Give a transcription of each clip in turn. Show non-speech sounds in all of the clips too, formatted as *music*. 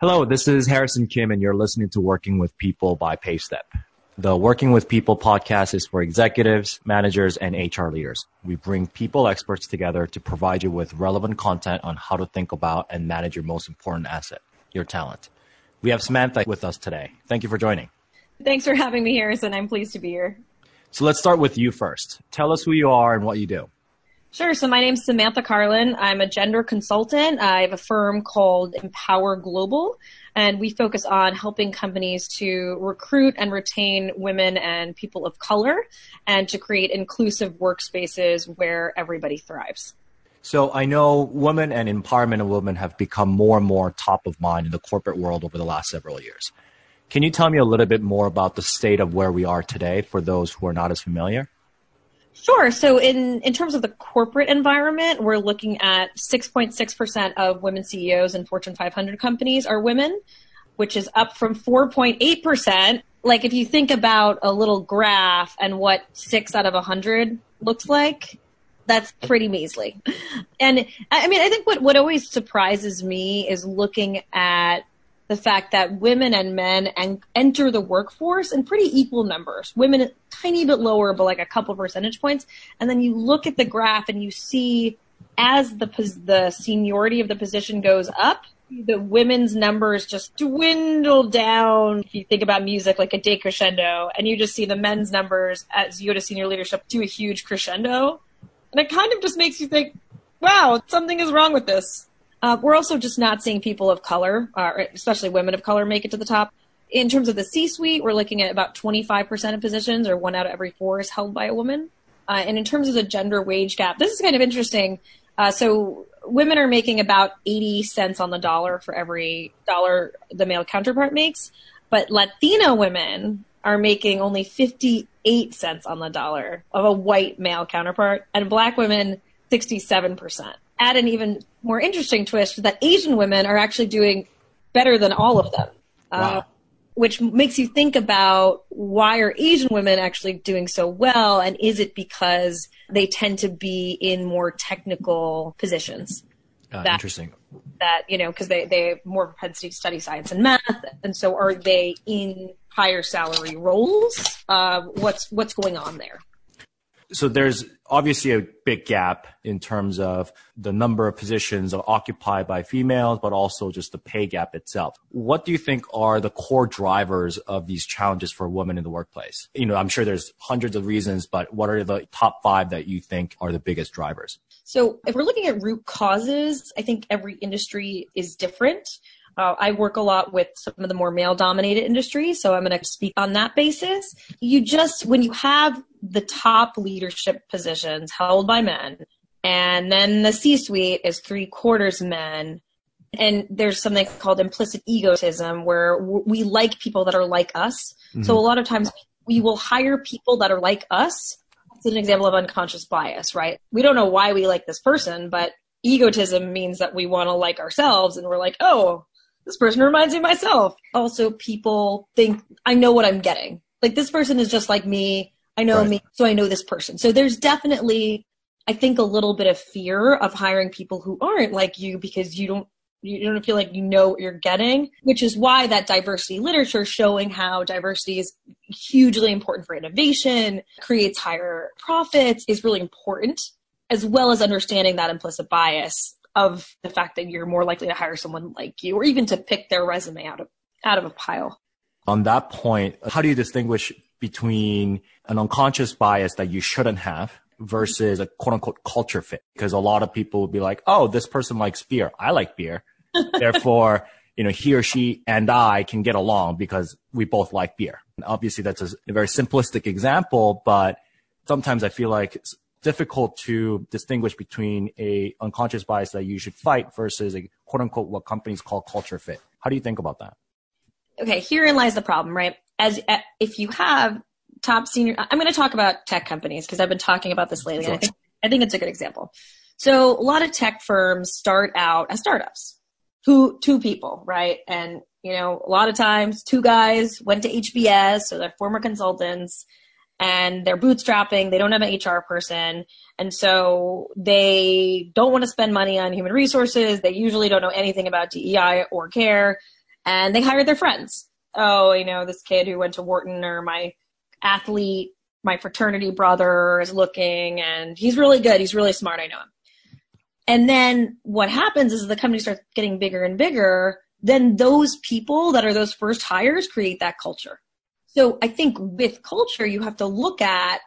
Hello, this is Harrison Kim, and you're listening to Working with People by PaveStep. The Working with People podcast is for executives, managers, and HR leaders. We bring people experts together to provide you with relevant content on how to think about and manage your most important asset, your talent. We have Samantha with us today. Thank you for joining. Thanks for having me, Harrison. I'm pleased to be here. So let's start with you first. Tell us who you are and what you do. Sure. So my name's Samantha Carlin. I'm a gender consultant. I have a firm called Empower Global, and we focus on helping companies to recruit and retain women and people of color and to create inclusive workspaces where everybody thrives. So I know women and empowerment of women have become more and more top of mind in the corporate world over the last several years. Can you tell me a little bit more about the state of where we are today for those who are not as familiar? Sure. So in, in terms of the corporate environment, we're looking at 6.6% of women CEOs in Fortune 500 companies are women, which is up from 4.8%. Like if you think about a little graph and what six out of 100 looks like, that's pretty measly. And I mean, I think what, what always surprises me is looking at the fact that women and men and enter the workforce in pretty equal numbers. Women tiny bit lower, but like a couple percentage points. And then you look at the graph and you see as the the seniority of the position goes up, the women's numbers just dwindle down. If you think about music like a decrescendo, and you just see the men's numbers as you go to senior leadership do a huge crescendo. And it kind of just makes you think, wow, something is wrong with this. Uh, we're also just not seeing people of color, uh, especially women of color, make it to the top. In terms of the C-suite, we're looking at about 25% of positions, or one out of every four, is held by a woman. Uh, and in terms of the gender wage gap, this is kind of interesting. Uh, so women are making about 80 cents on the dollar for every dollar the male counterpart makes, but Latina women are making only 58 cents on the dollar of a white male counterpart, and black women 67% add an even more interesting twist that Asian women are actually doing better than all of them. Uh, wow. Uh, which makes you think about why are Asian women actually doing so well, and is it because they tend to be in more technical positions? Uh, that, interesting. That you know, because they they have more propensity to study science and math, and so are they in higher salary roles? Uh, what's what's going on there? So there's obviously a big gap in terms of the number of positions occupied by females, but also just the pay gap itself. What do you think are the core drivers of these challenges for women in the workplace? You know, I'm sure there's hundreds of reasons, but what are the top five that you think are the biggest drivers? So if we're looking at root causes, I think every industry is different. Uh, I work a lot with some of the more male dominated industries, so I'm going to speak on that basis. You just, when you have the top leadership positions held by men, and then the C suite is three quarters men, and there's something called implicit egotism where we like people that are like us. Mm-hmm. So a lot of times we will hire people that are like us. It's an example of unconscious bias, right? We don't know why we like this person, but egotism means that we want to like ourselves and we're like, oh, this person reminds me of myself. Also, people think I know what I'm getting. Like this person is just like me. I know right. me, so I know this person. So there's definitely, I think, a little bit of fear of hiring people who aren't like you because you don't you don't feel like you know what you're getting, which is why that diversity literature showing how diversity is hugely important for innovation, creates higher profits is really important, as well as understanding that implicit bias of the fact that you're more likely to hire someone like you or even to pick their resume out of out of a pile. On that point, how do you distinguish between an unconscious bias that you shouldn't have versus a quote unquote culture fit? Because a lot of people would be like, oh, this person likes beer. I like beer. *laughs* Therefore, you know, he or she and I can get along because we both like beer. And obviously, that's a, a very simplistic example, but sometimes I feel like difficult to distinguish between a unconscious bias that you should fight versus a quote unquote what companies call culture fit. How do you think about that? Okay, herein lies the problem, right? As uh, if you have top senior, I'm going to talk about tech companies because I've been talking about this lately, sure. and I think I think it's a good example. So a lot of tech firms start out as startups, who two people, right? And you know, a lot of times two guys went to HBS, so they're former consultants and they're bootstrapping. They don't have an HR person. And so they don't want to spend money on human resources. They usually don't know anything about DEI or care. and they hire their friends. Oh, you know, this kid who went to Wharton or my athlete, my fraternity brother is looking and he's really good. He's really smart. I know him. And then what happens is the company starts getting bigger and bigger. Then those people that are those first hires create that culture. So I think with culture, you have to look at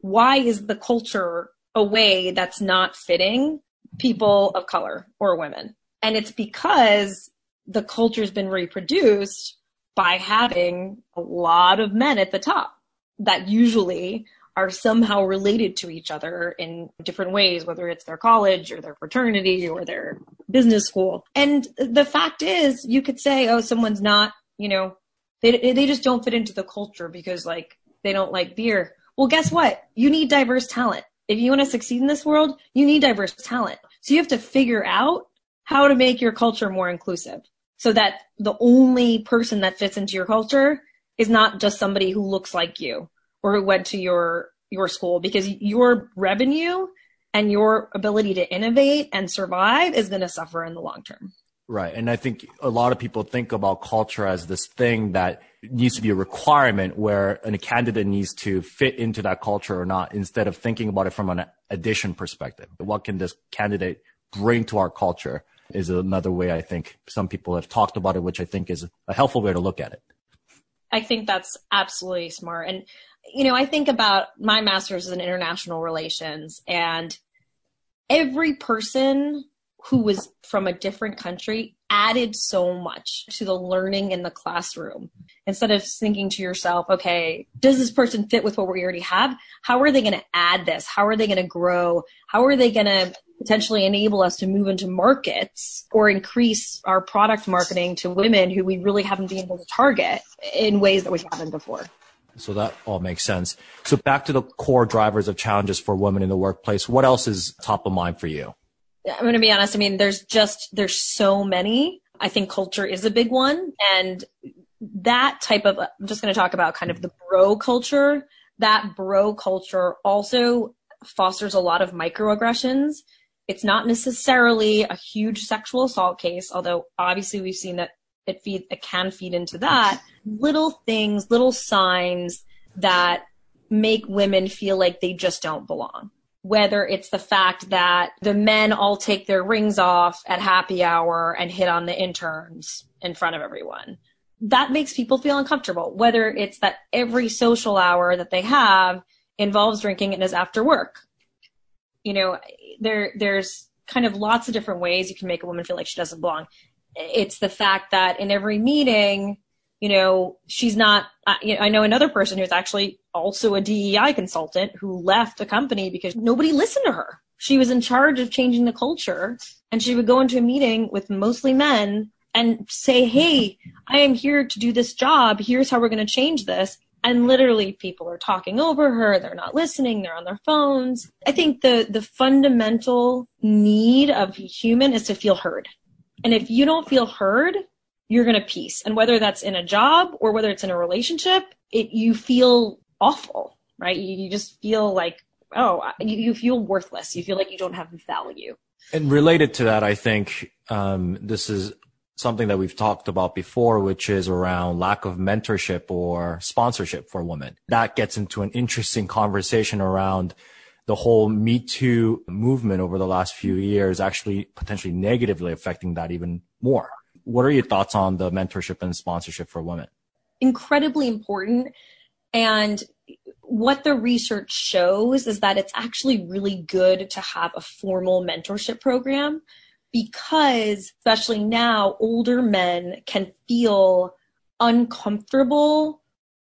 why is the culture a way that's not fitting people of color or women? And it's because the culture's been reproduced by having a lot of men at the top that usually are somehow related to each other in different ways, whether it's their college or their fraternity or their business school. And the fact is, you could say, oh, someone's not, you know, they, they just don't fit into the culture because like they don't like beer. Well, guess what? You need diverse talent. If you want to succeed in this world, you need diverse talent. So you have to figure out how to make your culture more inclusive so that the only person that fits into your culture is not just somebody who looks like you or who went to your your school because your revenue and your ability to innovate and survive is going to suffer in the long term. Right. And I think a lot of people think about culture as this thing that needs to be a requirement where a candidate needs to fit into that culture or not, instead of thinking about it from an addition perspective. What can this candidate bring to our culture is another way I think some people have talked about it, which I think is a helpful way to look at it. I think that's absolutely smart. And, you know, I think about my master's in international relations and every person who was from a different country added so much to the learning in the classroom. Instead of thinking to yourself, okay, does this person fit with what we already have? How are they going to add this? How are they going to grow? How are they going to potentially enable us to move into markets or increase our product marketing to women who we really haven't been able to target in ways that we haven't before? So that all makes sense. So back to the core drivers of challenges for women in the workplace. What else is top of mind for you? I'm going to be honest. I mean, there's just, there's so many. I think culture is a big one. And that type of, I'm just going to talk about kind of the bro culture. That bro culture also fosters a lot of microaggressions. It's not necessarily a huge sexual assault case, although obviously we've seen that it feed, it can feed into that. Little things, little signs that make women feel like they just don't belong whether it's the fact that the men all take their rings off at happy hour and hit on the interns in front of everyone. That makes people feel uncomfortable, whether it's that every social hour that they have involves drinking and is after work. You know, there, there's kind of lots of different ways you can make a woman feel like she doesn't belong. It's the fact that in every meeting, you know, she's not, uh, you know, I know another person who's actually also a DEI consultant who left the company because nobody listened to her. She was in charge of changing the culture and she would go into a meeting with mostly men and say, Hey, I am here to do this job. Here's how we're going to change this. And literally people are talking over her. They're not listening. They're on their phones. I think the, the fundamental need of human is to feel heard. And if you don't feel heard, you're going to peace. And whether that's in a job or whether it's in a relationship, it, you feel awful, right? You, you just feel like, oh, you, you, feel worthless. You feel like you don't have value. And related to that, I think um, this is something that we've talked about before, which is around lack of mentorship or sponsorship for women. That gets into an interesting conversation around the whole Me Too movement over the last few years, actually potentially negatively affecting that even more what are your thoughts on the mentorship and sponsorship for women? Incredibly important. And what the research shows is that it's actually really good to have a formal mentorship program because, especially now, older men can feel uncomfortable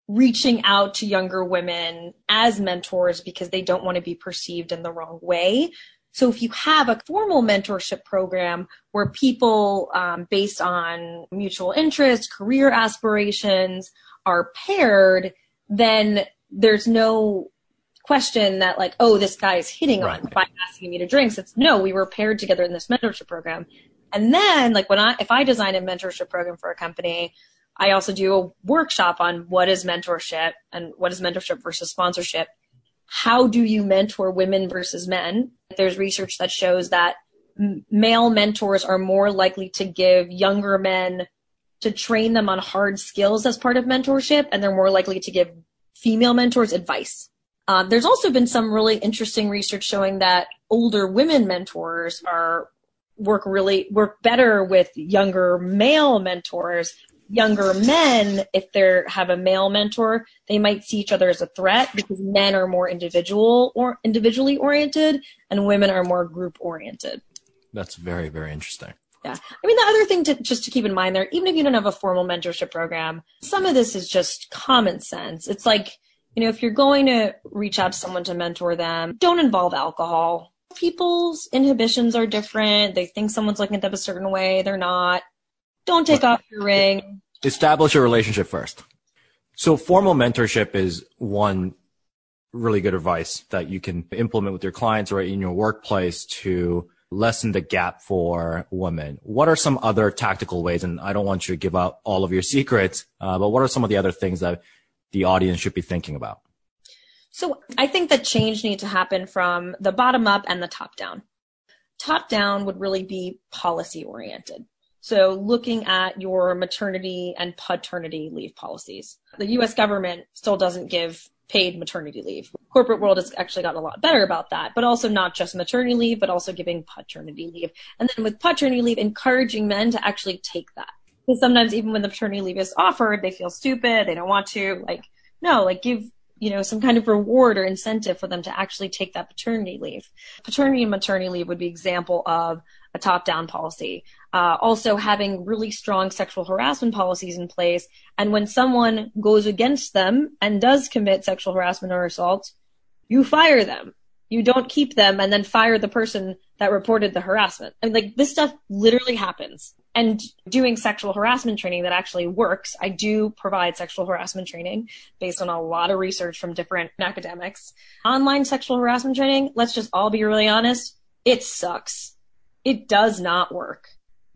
reaching out to younger women as mentors because they don't want to be perceived in the wrong way. So if you have a formal mentorship program where people, um, based on mutual interest, career aspirations, are paired, then there's no question that like, oh, this guy is hitting right. on by asking me to drinks. It's no, we were paired together in this mentorship program. And then like when I, if I design a mentorship program for a company, I also do a workshop on what is mentorship and what is mentorship versus sponsorship how do you mentor women versus men? There's research that shows that male mentors are more likely to give younger men to train them on hard skills as part of mentorship, and they're more likely to give female mentors advice. Um, there's also been some really interesting research showing that older women mentors are work really work better with younger male mentors. Younger men if they have a male mentor they might see each other as a threat because men are more individual or individually oriented and women are more group oriented. That's very very interesting yeah i mean the other thing to just to keep in mind there even if you don't have a formal mentorship program some of this is just common sense it's like you know if you're going to reach out to someone to mentor them don't involve alcohol people's inhibitions are different. They think someone's looking at them a certain way. They're not. Don't take off your ring. Establish a relationship first. So formal mentorship is one really good advice that you can implement with your clients or in your workplace to lessen the gap for women. What are some other tactical ways? And I don't want you to give out all of your *laughs* secrets, uh, but what are some of the other things that the audience should be thinking about? So I think that change needs to happen from the bottom up and the top down. Top down would really be policy oriented. So looking at your maternity and paternity leave policies. The US government still doesn't give paid maternity leave. Corporate world has actually gotten a lot better about that, but also not just maternity leave, but also giving paternity leave. And then with paternity leave, encouraging men to actually take that. Because sometimes even when the paternity leave is offered, they feel stupid, they don't want to. Like, no, like give you know, some kind of reward or incentive for them to actually take that paternity leave. Paternity and maternity leave would be example of a top-down policy. Uh, also having really strong sexual harassment policies in place. And when someone goes against them and does commit sexual harassment or assault, you fire them. You don't keep them and then fire the person that reported the harassment. I mean, like this stuff literally happens and doing sexual harassment training that actually works. I do provide sexual harassment training based on a lot of research from different academics. Online sexual harassment training, let's just all be really honest, it sucks. It does not work.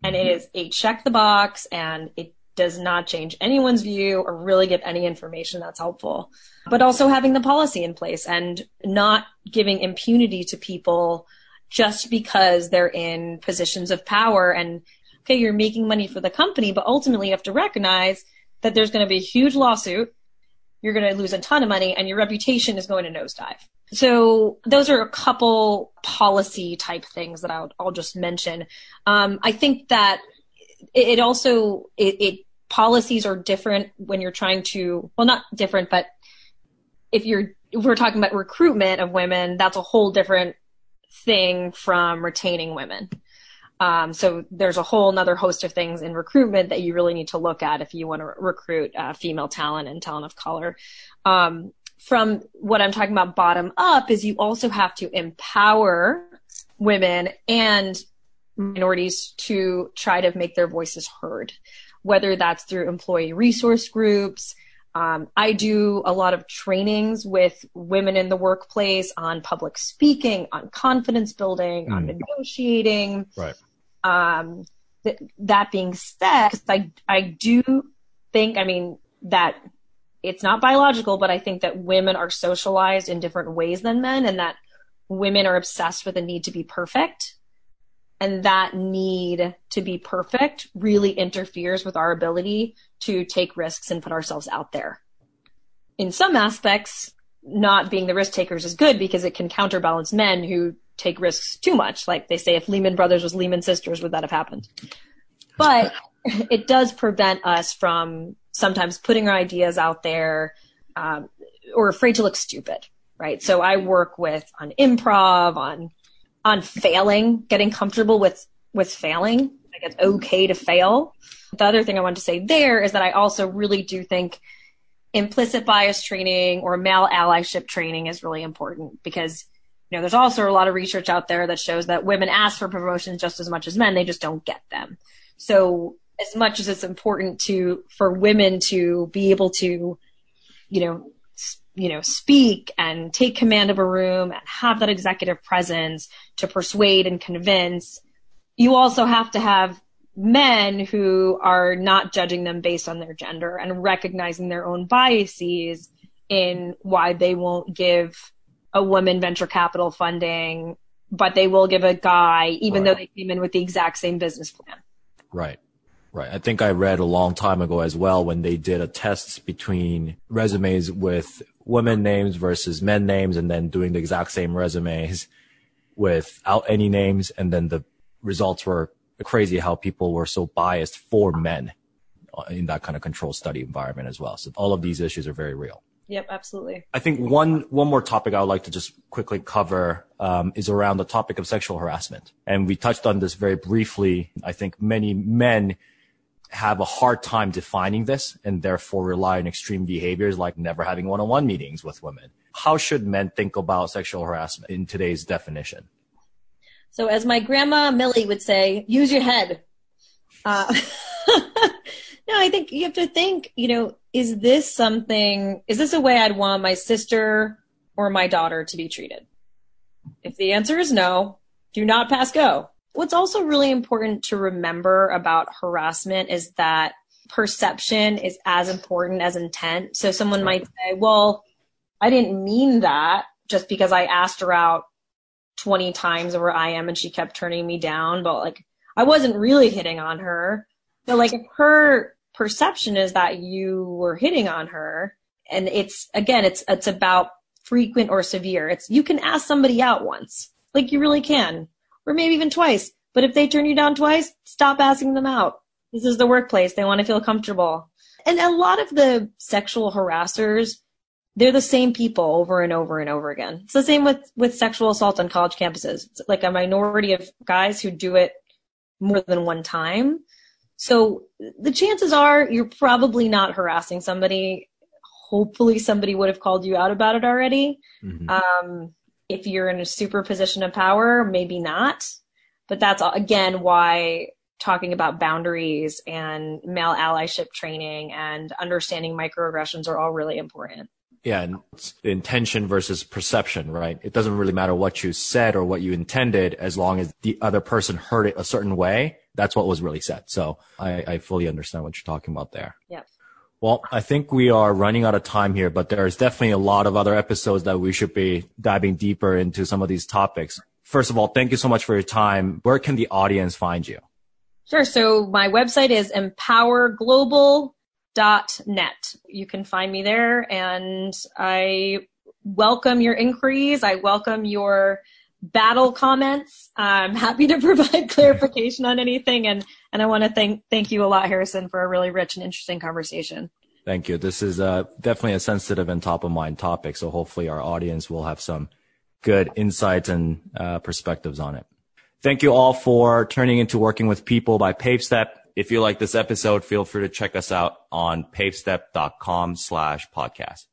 And it mm-hmm. is a check the box and it does not change anyone's view or really give any information that's helpful. But also having the policy in place and not giving impunity to people just because they're in positions of power and okay, you're making money for the company, but ultimately you have to recognize that there's going to be a huge lawsuit. You're going to lose a ton of money and your reputation is going to nosedive. So those are a couple policy type things that I'll, I'll just mention. Um, I think that it, also, it, it policies are different when you're trying to, well, not different, but if you're, if we're talking about recruitment of women, that's a whole different thing from retaining women. Um, so there's a whole another host of things in recruitment that you really need to look at if you want to re- recruit uh, female talent and talent of color. Um, from what I'm talking about bottom up is you also have to empower women and minorities to try to make their voices heard, whether that's through employee resource groups. Um, I do a lot of trainings with women in the workplace on public speaking, on confidence building, mm. on negotiating. Right. Um, th- that being said, I, I do think, I mean, that it's not biological, but I think that women are socialized in different ways than men and that women are obsessed with the need to be perfect. And that need to be perfect really interferes with our ability to take risks and put ourselves out there. In some aspects, not being the risk takers is good because it can counterbalance men who take risks too much. Like they say, if Lehman Brothers was Lehman Sisters, would that have happened? But *laughs* it does prevent us from sometimes putting our ideas out there um, or afraid to look stupid, right? So I work with on improv, on on failing, getting comfortable with with failing. Like it's okay to fail. The other thing I want to say there is that I also really do think implicit bias training or male allyship training is really important because you know, there's also a lot of research out there that shows that women ask for promotions just as much as men, they just don't get them. So as much as it's important to, for women to be able to, you know, you know, speak and take command of a room and have that executive presence to persuade and convince, you also have to have men who are not judging them based on their gender and recognizing their own biases in why they won't give a woman venture capital funding, but they will give a guy, even right. though they came in with the exact same business plan. Right. Right. I think I read a long time ago as well when they did a test between resumes with women names versus men names and then doing the exact same resumes without any names. And then the results were crazy how people were so biased for men in that kind of control study environment as well. So all of these issues are very real. Yep, absolutely. I think one one more topic I would like to just quickly cover um, is around the topic of sexual harassment, and we touched on this very briefly. I think many men have a hard time defining this and therefore rely on extreme behaviors like never having one-on-one meetings with women. How should men think about sexual harassment in today's definition? So, as my grandma Millie would say, use your head. Uh, *laughs* no, I think you have to think, you know, is this something, is this a way I'd want my sister or my daughter to be treated? If the answer is no, do not pass go. What's also really important to remember about harassment is that perception is as important as intent. So someone might say, well, I didn't mean that just because I asked her out 20 times over I am and she kept turning me down, but like I wasn't really hitting on her. But like if her perception is that you were hitting on her and it's again it's it's about frequent or severe it's you can ask somebody out once like you really can or maybe even twice. But if they turn you down twice stop asking them out. This is the workplace. They want to feel comfortable. And a lot of the sexual harassers they're the same people over and over and over again. It's the same with with sexual assault on college campuses. It's like a minority of guys who do it more than one time. So the chances are you're probably not harassing somebody. Hopefully somebody would have called you out about it already. Mm-hmm. Um, if you're in a super position of power, maybe not. But that's again why talking about boundaries and male allyship training and understanding microaggressions are all really important. Yeah, and intention versus perception, right? It doesn't really matter what you said or what you intended as long as the other person heard it a certain way that's what was really said. So I, I fully understand what you're talking about there. Yeah. Well, I think we are running out of time here, but there's definitely a lot of other episodes that we should be diving deeper into some of these topics. First of all, thank you so much for your time. Where can the audience find you? Sure. So my website is empowerglobal.net. You can find me there and I welcome your inquiries. I welcome your battle comments. I'm happy to *laughs* provide clarification on anything. And, and I want to thank, thank you a lot, Harrison, for a really rich and interesting conversation. Thank you. This is uh, definitely a sensitive and top of mind topic. So hopefully our audience will have some good insights and uh, perspectives on it. Thank you all for turning into working with people by PaveStep. If you like this episode, feel free to check us out on pavestep.com slash podcast.